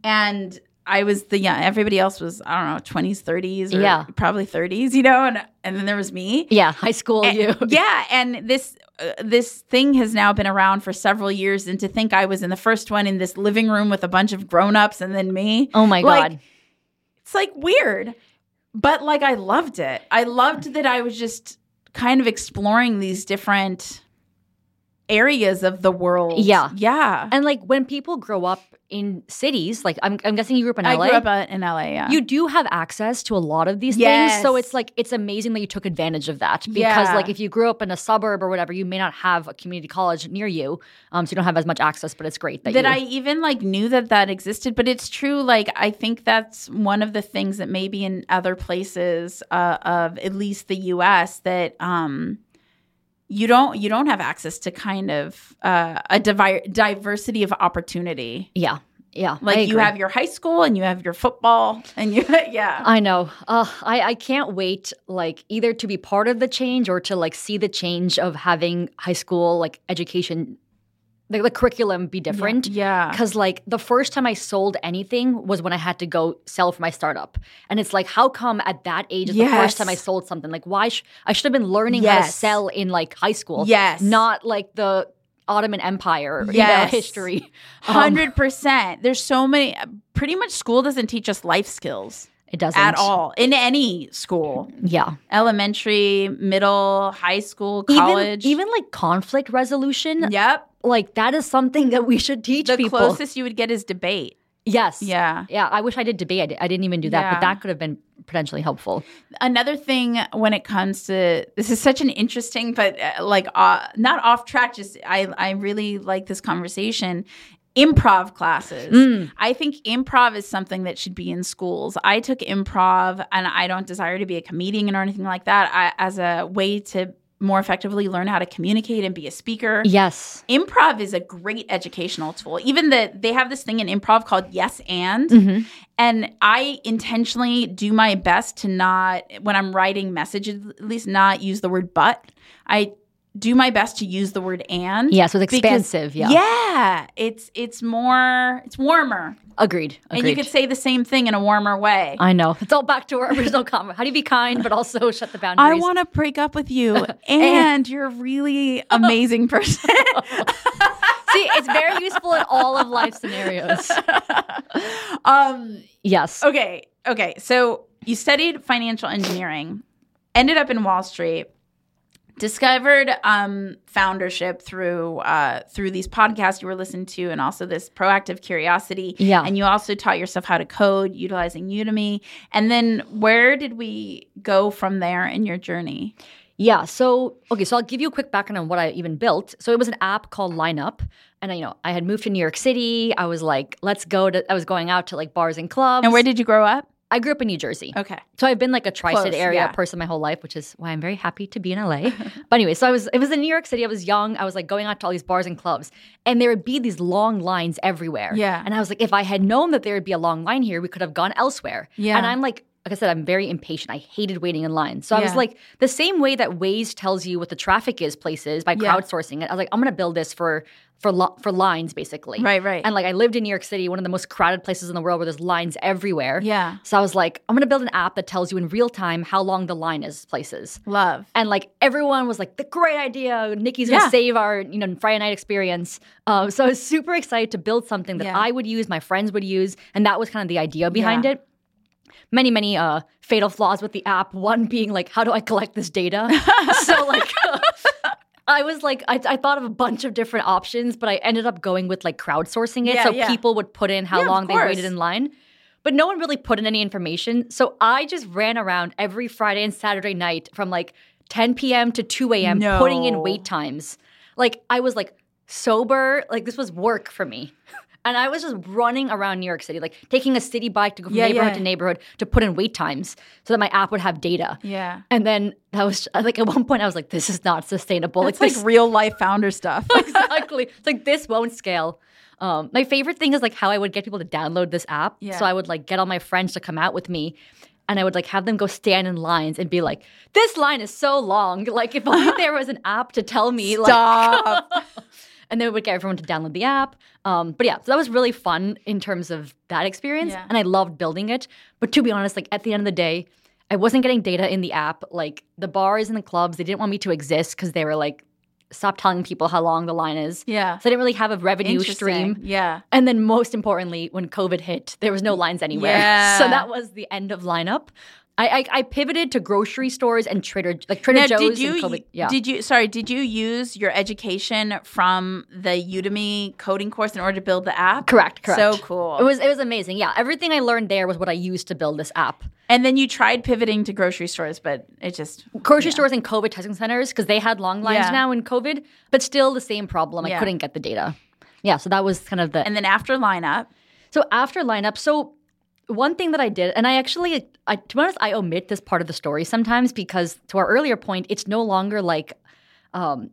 And I was the young, everybody else was, I don't know, 20s, 30s, Yeah. probably 30s, you know, and, and then there was me. yeah. High school, And- you. *laughs* yeah, and this uh, this thing has now been around for several years, and to think I was in the first one in this living room with a bunch of grown ups, and then me. Oh my Like, god. it's like weird but like i loved it i loved that i was just kind of exploring these different areas of the world. Yeah. Yeah. And like when people grow up in cities, like I'm, I'm guessing you grew up in I LA. grew up uh, in LA. Yeah. you do have access to a lot of these Yes. things. So it's like it's amazing that you took advantage of that. Because Yeah. like if you grew up in a suburb or whatever, you may not have a community college near you. Um, so you don't have as much access, but it's great that, that you I even like knew that that existed, but it's true. Like I think that's one of the things that maybe in other places uh, of at least the U.S. that um, you don't you don't have access to kind of uh, a divi- diversity of opportunity. Yeah. Yeah. Like you have your high school and you have your football and you *laughs* yeah. I know. Uh, I I can't wait like either to be part of the change or to like see the change of having high school like education, like the curriculum be different. Yeah. Because like the first time I sold anything was when I had to go sell for my startup, and it's like, how come at that age is the first time I sold something? Like, why? Sh- I should have been learning how to sell in like high school. Yes. not like the Ottoman Empire. you know, Yes. *laughs* history. Um, Hundred percent. There's so many. Pretty much, school doesn't teach us life skills it doesn't at all in any school. Yeah. elementary, middle, high school, college. Even, even like conflict resolution, yep. Like that is something that we should teach The people. closest you would get is debate. yes. Yeah. Yeah. I wish I did debate. I, did, I didn't even do that, Yeah. but that could have been potentially helpful. Another thing when it comes to this is such an interesting, but uh, like uh, not off track. Just I I really like this conversation. Improv classes. Mm. I think improv is something that should be in schools. I took improv, and I don't desire to be a comedian or anything like that. I, as a way to more effectively learn how to communicate and be a speaker. Yes. improv is a great educational tool even that they have this thing in improv called yes and Mm-hmm. and i intentionally do my best to not when i'm writing messages at least not use the word but i do my best to use the word and Yeah. So it's because- yeah. yeah it's it's more it's warmer Agreed. Agreed. and you could say the same thing in a warmer way I know. It's all back to our original *laughs* comment. How do you be kind, but also shut the boundaries? I want to break up with you, *laughs* and you're a really *laughs* amazing person. See, it's very useful in all of life scenarios. um, Yes. Okay. Okay. So you studied financial engineering, ended up in Wall Street, discovered um, foundership through uh, through these podcasts you were listening to, and also this proactive curiosity. Yeah. And you also taught yourself how to code utilizing Udemy. And then where did we go from there in your journey? Yeah. So, okay. So I'll give you a quick background on what I even built. So it was an app called Lineup. And, I, you know, I had moved to New York City. I was like, let's go to, I was going out to like bars and clubs. And where did you grow up? I grew up in New Jersey. Okay. So I've been like a tri-state area yeah. person my whole life, which is why I'm very happy to be in LA. *laughs* but anyway, so I was it was in New York City. I was young. I was like going out to all these bars and clubs, and there would be these long lines everywhere. Yeah. And I was like, if I had known that there would be a long line here, we could have gone elsewhere. Yeah. And I'm like. Like I said, I'm very impatient. I hated waiting in line. So I was like, the same way that Waze tells you what the traffic is places by Yeah. crowdsourcing it. I was like, I'm gonna build this for for lo- for lines basically. Right, right. And like I lived in New York City, one of the most crowded places in the world where there's lines everywhere. Yeah. So I was like, I'm gonna build an app that tells you in real time how long the line is places. Love. And like everyone was like, the great idea. Niki's gonna Yeah. save our, you know, Friday night experience. Um, so I was super excited to build something that Yeah. I would use, my friends would use, and that was kind of the idea behind Yeah. it. Many, many uh, fatal flaws with the app. One being like, how do I collect this data? *laughs* so like. *laughs* I was like, I, I thought of a bunch of different options, but I ended up going with like crowdsourcing it. Yeah, so yeah. people would put in how Yeah, long they waited in line. But no one really put in any information. So I just ran around every Friday and Saturday night from like 10 p.m. to 2 a.m. putting in wait times. Like I was like sober, like this was work for me. *laughs* And I was just running around New York City, like taking a city bike to go from Yeah, neighborhood yeah. to neighborhood to put in wait times so that my app would have data. Yeah. And then that was *laughs* like at one point I was like, this is not sustainable. It's like like real life founder stuff. *laughs* exactly. It's like this won't scale. Um, my favorite thing is like how I would get people to download this app. Yeah. So I would like get all my friends to come out with me. And I would like have them go stand in lines and be like, "This line is so long. *laughs* Like, if only there was an app to tell me." Like, Stop. And then we would get everyone to download the app. Um, but yeah, so that was really fun in terms of that experience, Yeah. and I loved building it. But to be honest, like at the end of the day, I wasn't getting data in the app. Like the bars and the clubs, they didn't want me to exist because they were like, "Stop telling people how long the line is." Yeah. So I didn't really have a revenue stream. Yeah. And then most importantly, when COVID hit, there was no lines anywhere. Yeah. *laughs* So that was the end of lineup. I, I I pivoted to grocery stores and Trader like Trader Now, Joe's. did you yeah. did you sorry did you use your education from the Udemy coding course in order to build the app? correct, correct. So cool. It was it was amazing. Yeah, everything I learned there was what I used to build this app. and then you tried pivoting to grocery stores, but it just Grocery stores and COVID testing centers because they had long lines Yeah. now in COVID, but still the same problem. I couldn't get the data. Yeah, so that was kind of the and then after lineup, So after lineup, so one thing that I did, and I actually, I, to be honest, I omit this part of the story sometimes because to our earlier point, it's no longer like, um,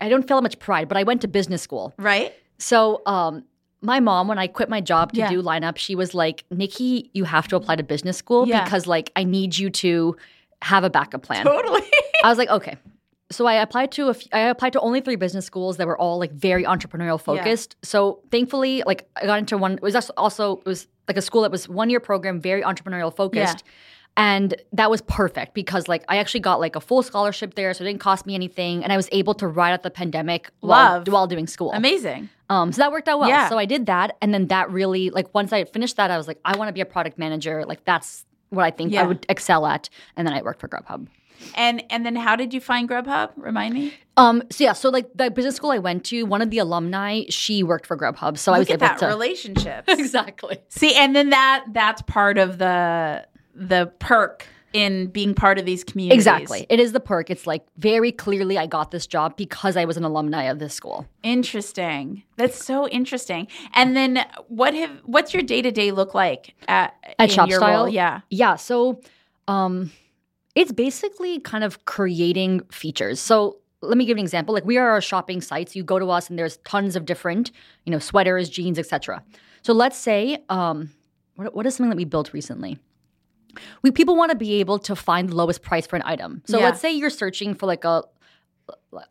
I don't feel much pride, but I went to business school. right? So um, my mom, when I quit my job to Yeah. do lineup, she was like, Niki, you have to apply to business school Yeah. because like I need you to have a backup plan. Totally. I was like, okay. So I applied to a f- I applied to only three business schools that were all like very entrepreneurial focused. So thankfully, like I got into one. It was also- it was like a school that was one year program, very entrepreneurial focused. And that was perfect because like I actually got like a full scholarship there, so it didn't cost me anything, and I was able to ride out the pandemic while, while doing school. Amazing. Um, so that worked out well. Yeah. So I did that, and then that really like once I finished that, I was like, I want to be a product manager. Like that's what I think Yeah. I would excel at. And then I worked for Grubhub. And and then how did you find Grubhub? Remind me. Um. So yeah. So like the business school I went to, one of the alumni, she worked for Grubhub. So I was Look able that to relationships. *laughs* exactly. See, and then that that's part of the the perk in being part of these communities. Exactly. It is the perk. It's like very clearly I got this job because I was an alumni of this school. Interesting. That's so interesting. And then what have what's your day to day look like at At Shop your Style? role? Yeah. Yeah. So, um, it's basically kind of creating features. So let me give an example. Like we are a shopping site. So you go to us and there's tons of different, you know, sweaters, jeans, etc. So let's say, um, what, what is something that we built recently? We people want to be able to find the lowest price for an item. So Yeah. let's say you're searching for like a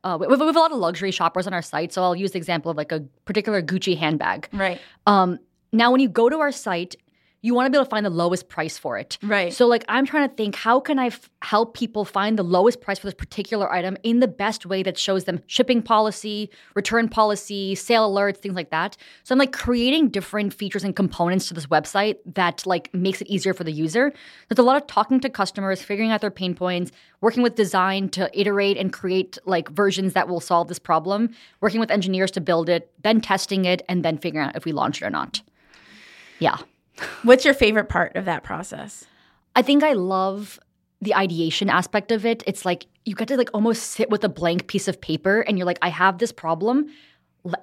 uh, we, we have a lot of luxury shoppers on our site. So I'll use the example of like a particular Gucci handbag. Right. Um, now, when you go to our site, you want to be able to find the lowest price for it. Right. So, like, I'm trying to think how can I f- help people find the lowest price for this particular item in the best way that shows them shipping policy, return policy, sale alerts, things like that. So, I'm like creating different features and components to this website that like makes it easier for the user. There's a lot of talking to customers, figuring out their pain points, working with design to iterate and create like versions that will solve this problem, working with engineers to build it, then testing it, and then figuring out if we launch it or not. Yeah. What's your favorite part of that process? I think I love the ideation aspect of it. It's like you get to like almost sit with a blank piece of paper and you're like, I have this problem.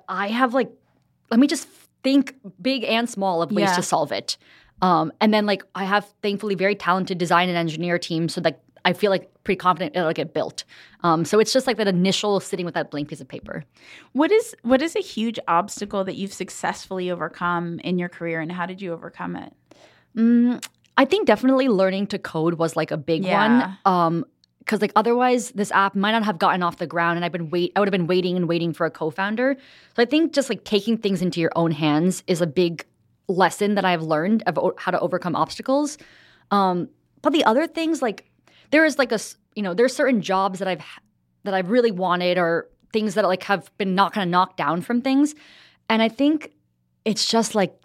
I have like, let me just think big and small of ways Yeah. to solve it. Um, and then like I have thankfully very talented design and engineer team, so like I feel like pretty confident it'll get built. Um, so it's just like that initial sitting with that blank piece of paper. What is what is a huge obstacle that you've successfully overcome in your career and how did you overcome it? Mm, I think definitely learning to code was like a big Yeah. one. Um, because like otherwise this app might not have gotten off the ground, and I've been wait. I would have been waiting and waiting for a co-founder. So I think just like taking things into your own hands is a big lesson that I've learned of o- how to overcome obstacles. Um, but the other things like there is like a you know there's certain jobs that I've that I've really wanted or things that like have been not kind of knocked down from things, and I think it's just like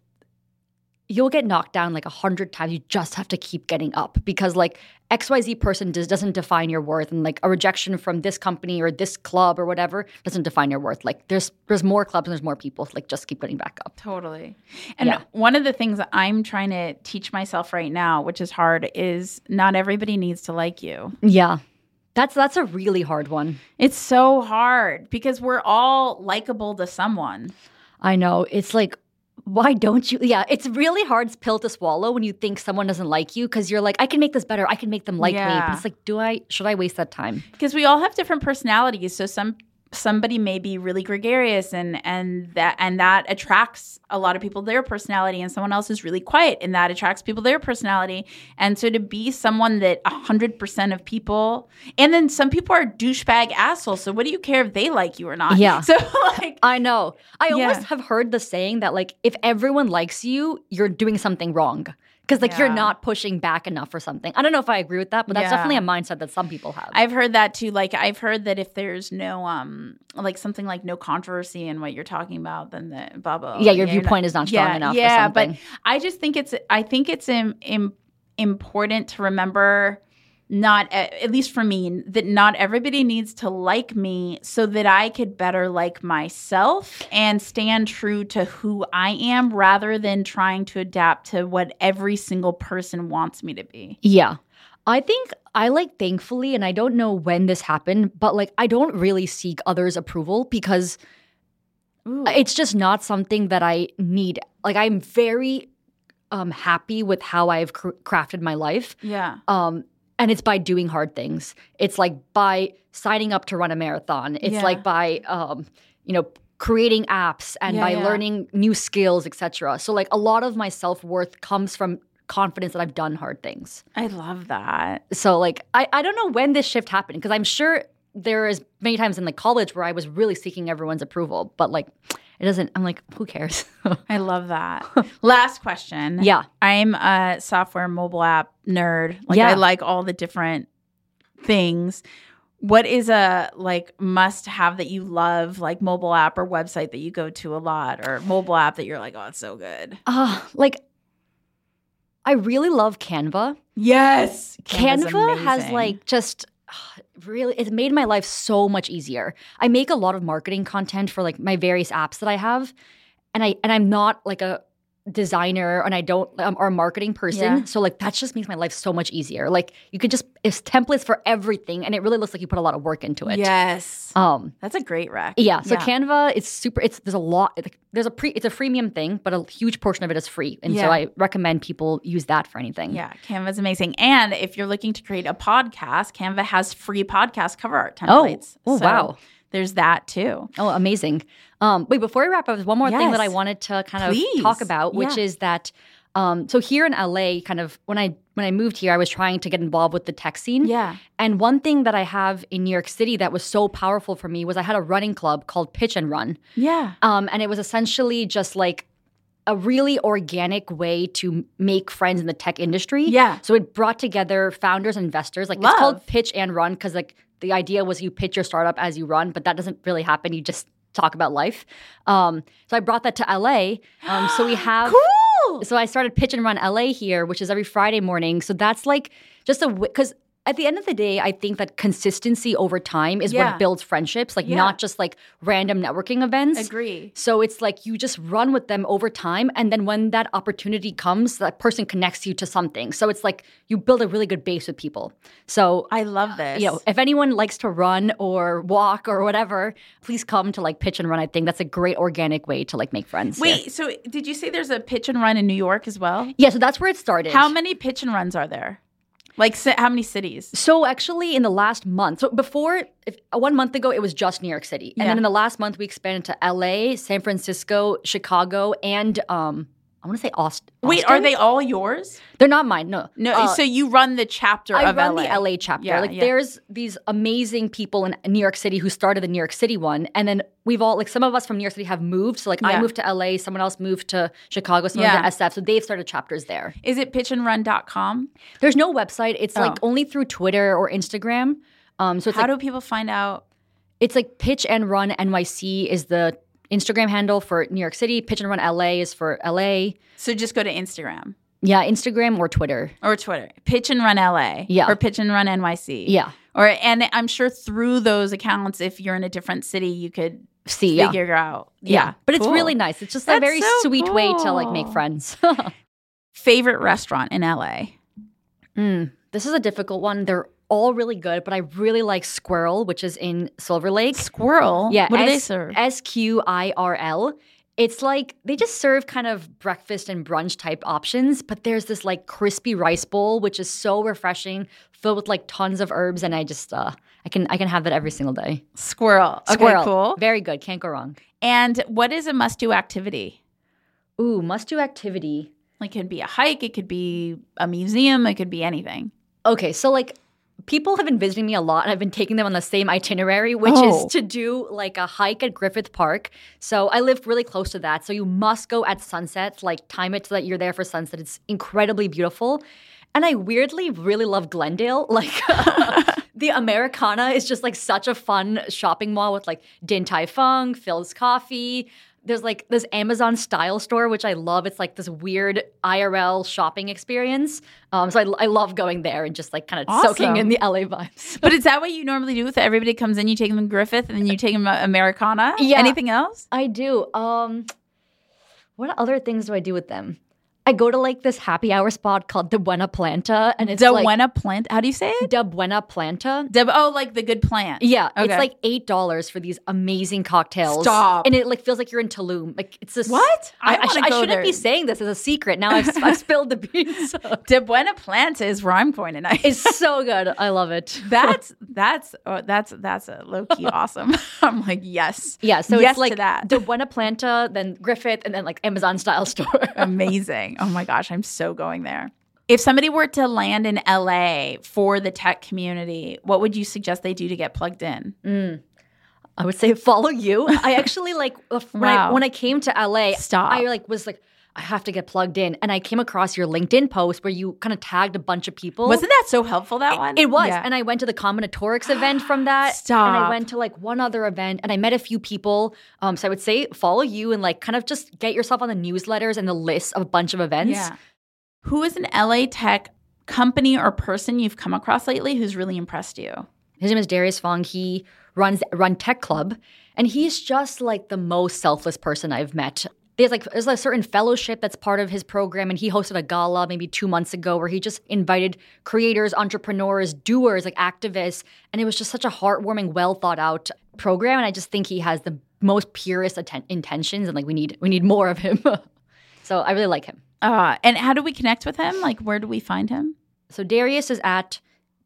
you'll get knocked down like a hundred times. You just have to keep getting up because like XYZ person does, doesn't define your worth and like a rejection from this company or this club or whatever doesn't define your worth. Like there's there's more clubs and there's more people. Like just keep getting back up. Totally. And Yeah. one of the things that I'm trying to teach myself right now, which is hard, is not everybody needs to like you. Yeah. That's that's a really hard one. It's so hard because we're all likable to someone. I know. It's like why don't you? Yeah, it's really hard pill to swallow when you think someone doesn't like you because you're like, I can make this better. I can make them like me. But it's like, do I? Should I waste that time? because we all have different personalities so some somebody may be really gregarious and and that and that attracts a lot of people their personality and someone else is really quiet and that attracts people their personality and so to be someone that 100% of people and then some people are douchebag assholes so what do you care if they like you or not Yeah. *laughs* so like I know. I Yeah. almost have heard the saying that like if everyone likes you, you're doing something wrong. Because like you're not pushing back enough or something. I don't know if I agree with that, but that's Yeah. definitely a mindset that some people have. I've heard that too. Like I've heard that if there's no um like something like no controversy in what you're talking about, then the blah blah. Yeah, your viewpoint is not strong yeah, enough or Yeah, something. but I just think it's I think it's im, im, important to remember not at least for me that not everybody needs to like me so that I could better like myself and stand true to who I am rather than trying to adapt to what every single person wants me to be. Yeah. I think I like thankfully, and I don't know when this happened, but like I don't really seek others' approval because Ooh. it's just not something that I need. Like I'm very um, happy with how I've cr- crafted my life. yeah. Um, and it's by doing hard things. It's like by signing up to run a marathon. It's Yeah. like by um, you know creating apps and Yeah, by yeah. learning new skills, etc. So like a lot of my self worth comes from confidence that I've done hard things. I love that. So like I, I don't know when this shift happened because I'm sure there is many times in the college where I was really seeking everyone's approval, but like it doesn't. I'm like, who cares? *laughs* I love that. *laughs* Last question. yeah. I'm a software mobile app nerd. Like Yeah. I like all the different things. What is a like must have that you love, like mobile app or website that you go to a lot, or mobile app that you're like, oh, it's so good. Uh, like I really love Canva. Yes, Canva has like just *sighs* really it's made my life so much easier. I make a lot of marketing content for like my various apps that I have and I and I'm not like a designer and I don't um, or a marketing person. Yeah. So like that just makes my life so much easier. Like you could just it's templates for everything and it really looks like you put a lot of work into it. yes, Um that's a great rec. yeah, so Canva, it's super. It's there's a lot. like, There's a pre. It's a freemium thing, but a huge portion of it is free, and Yeah. so I recommend people use that for anything. Yeah, Canva's amazing. And if you're looking to create a podcast, Canva has free podcast cover art Oh. templates. Oh, So wow. There's that too. Oh, amazing. Um, wait, before we wrap up, there's one more thing that I wanted to kind of Please. talk about, which Yeah. is that. Um, so here in LA, kind of when I when I moved here, I was trying to get involved with the tech scene. Yeah. And one thing that I have in New York City that was so powerful for me was I had a running club called Pitch and Run. Yeah. Um, and it was essentially just like a really organic way to make friends in the tech industry. Yeah. So it brought together founders and investors. Like it's called pitch and run because like the idea was you pitch your startup as you run, but that doesn't really happen. You just talk about life. Um, so I brought that to LA. Um, so we *gasps* have Cool. so I started Pitch and Run LA here, which is every Friday morning. So that's like just a because at the end of the day, I think that consistency over time is Yeah. what builds friendships, like Yeah. not just like random networking events. Agree. So it's like you just run with them over time. And then when that opportunity comes, that person connects you to something. So it's like you build a really good base with people. So I love this. you know, if anyone likes to run or walk or whatever, please come to like pitch and run. I think that's a great organic way to like make friends. here. Wait, so did you say there's a pitch and run in New York as well? Yeah, so that's where it started. How many pitch and runs are there? Like, how many cities? So actually, in the last month, so before if, uh, one month ago, it was just New York City, and Yeah. then in the last month, we expanded to L.A., San Francisco, Chicago, and um, I want to say Aust- Austin. Wait, are they all yours? They're not mine. No, No, Uh, so you run the chapter I of run LA. the LA chapter. Yeah, like yeah. there's these amazing people in New York City who started the New York City one, and then we've all like some of us from New York City have moved. So like Yeah. I moved to LA, someone else moved to Chicago, someone Yeah. to SF. So they've started chapters there. Is it pitchandrun.com? There's no website. It's like Oh. only through Twitter or Instagram. Um, so it's How like do people find out? it's like Pitch and Run NYC is the Instagram handle for New York City. Pitch and Run LA is for LA. So just go to Instagram Yeah, Instagram or Twitter. or Twitter. Pitch and Run LA. Yeah. Or Pitch and Run NYC. Yeah. Or and I'm sure through those accounts, if you're in a different city, you could See, yeah. figure out. yeah. But it's really nice. It's just a very so sweet way to like make friends. *laughs* favorite restaurant in LA. Mm, this is a difficult one. They're all really good, but I really like Sqirl, which is in Silver Lake. Sqirl. Yeah, What do they S- serve? S Q I R L. It's like they just serve kind of breakfast and brunch type options, but there's this like crispy rice bowl, which is so refreshing, filled with like tons of herbs, and I just uh, I can I can have that every single day. Sqirl. Okay, Sqirl, cool. very good, can't go wrong. And what is a must do activity? Ooh, must do activity. Like, it could be a hike, it could be a museum, it could be anything. Okay, so like people have been visiting me a lot and I've been taking them on the same itinerary, which Oh. is to do like a hike at Griffith Park. So I live really close to that. So you must go at sunset, like time it so that you're there for sunset. It's incredibly beautiful. And I weirdly really love Glendale. *laughs* Like *laughs* the Americana is just like such a fun shopping mall with like Din Tai Fung, Philz Coffee. There's like this Amazon style store, which I love. It's like this weird IRL shopping experience. Um, so I, I love going there and just like kind of soaking in the LA vibes. *laughs* But is that what you normally do with everybody comes in? You take them Griffith and then you take them Americana? Yeah. Anything else? I do. Um, what other things do I do with them? I go to like this happy hour spot called the Buena Planta, and it's The like Buena plant. How do you say it? the Buena Planta. The, oh, like the good plant. Yeah, Okay. it's like eight dollars for these amazing cocktails. Stop. And it like feels like you're in Tulum. Like it's just What? I I, I, sh- I shouldn't there. be saying this as a secret. Now I've, I've *laughs* spilled the beans. De Buena Planta is where I'm going tonight. it's so good. I love it. *laughs* that's that's oh, that's that's a low key *laughs* awesome. I'm like yes, Yeah, so yes it's like that. the Buena Planta, then Griffith, and then like Amazon style store. Amazing. Oh my gosh, I'm so going there. If somebody were to land in LA for the tech community, what would you suggest they do to get plugged in? Mm. I would say follow you. I *laughs* actually like when Wow. I when I came to LA, Stop. I like was like I have to get plugged in, and I came across your LinkedIn post where you kind of tagged a bunch of people. Wasn't that so helpful? That one. It was, Yeah. and I went to the Combinatorics event from that. And I went to like one other event, and I met a few people. Um, so I would say follow you and like kind of just get yourself on the newsletters and the list of a bunch of events. Yeah. Who is an LA tech company or person you've come across lately who's really impressed you? His name is Darius Fong. He runs Run Tech Club, and he's just like the most selfless person I've met. There's like there's a certain fellowship that's part of his program, and he hosted a gala maybe two months ago where he just invited creators, entrepreneurs, doers, like activists, and it was just such a heartwarming, well thought out program. And I just think he has the most purest atten- intentions, and like we need we need more of him. *laughs* so I really like him. Uh, and how do we connect with him? Like, where do we find him? So Darius is at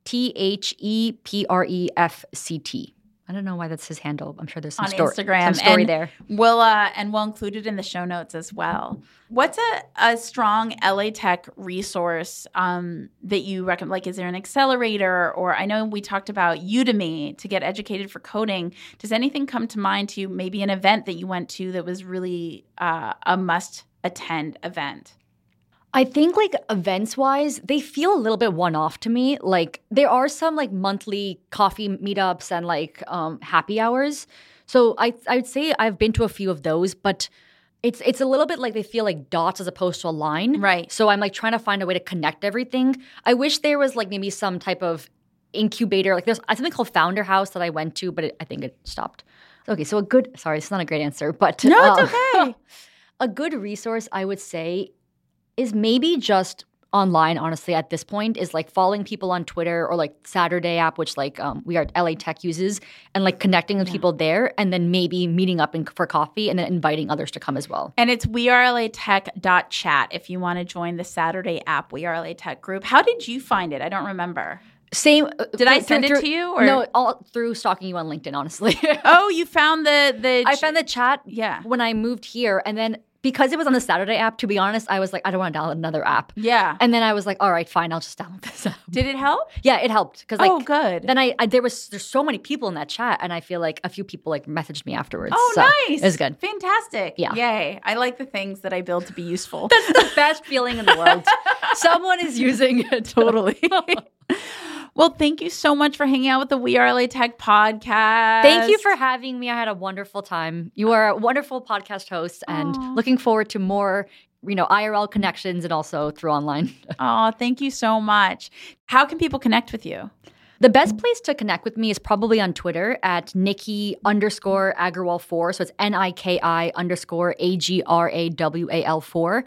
T H E P R E F C T. I don't know why that's his handle. I'm sure there's some on story, Instagram. some story and there. We'll uh, and we'll include it in the show notes as well. What's a, a strong LA Tech resource um, that you recommend? Like, is there an accelerator? Or I know we talked about Udemy to get educated for coding. Does anything come to mind to you? Maybe an event that you went to that was really uh, a must attend event. I think like events wise, they feel a little bit one off to me. Like there are some like monthly coffee meetups and like um, happy hours. So I I would say I've been to a few of those, but it's it's a little bit like they feel like dots as opposed to a line. Right. So I'm like trying to find a way to connect everything. I wish there was like maybe some type of incubator. Like there's something called Founder House that I went to, but it, I think it stopped. Okay, so a good sorry, it's not a great answer, but No, it's um, okay. *laughs* a good resource I would say is maybe just online honestly at this point is like following people on twitter or like saturday app which like um, we are la tech uses and like connecting with people there and then maybe meeting up in, for coffee and then inviting others to come as well And it's we are la tech chat if you want to join the Saturday app We Are LA Tech group. How did you find it? I don't remember. same uh, Did I through- send it through- to you, or- no all through stalking you on linkedin honestly *laughs* Oh, you found the the i found the chat Yeah. when i moved here and then because it was on the saturday app to be honest i was like i don't want to download another app Yeah. and then i was like all right fine i'll just download this app Did it help? Yeah, it helped because like oh, good. then I, I there was there's so many people in that chat and I feel like a few people like messaged me afterwards. oh, so nice. It was good. Fantastic. Yeah. Yay. I like the things that I build to be useful. That's the best feeling in the world. *laughs* Someone is using it. totally. *laughs* *laughs* well, thank you so much for hanging out with the We Are LA Tech podcast. Thank you for having me. I had a wonderful time. You are a wonderful podcast host and Aw. looking forward to more, you know, IRL connections and also through online. *laughs* Oh, thank you so much. How can people connect with you? The best place to connect with me is probably on Twitter at Niki underscore Agrawal four. So it's N I K I underscore A G R A W A L four.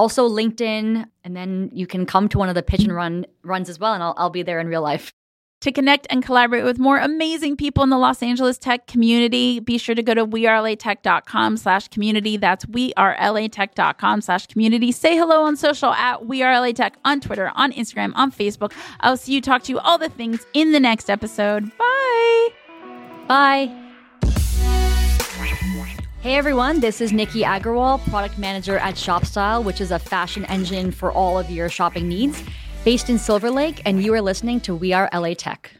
Also LinkedIn, and then you can come to one of the pitch and run runs as well, and I'll, I'll be there in real life. To connect and collaborate with more amazing people in the Los Angeles tech community, be sure to go to wearelatech.com slash community. That's wearelatech.com slash community. Say hello on social at wearelatech on Twitter, on Instagram, on Facebook. I'll see you, talk to you, all the things in the next episode. Bye. Bye. Hey everyone, this is Niki Agrawal, product manager at ShopStyle, which is a fashion engine for all of your shopping needs, based in Silver Lake, and you are listening to We Are LA Tech.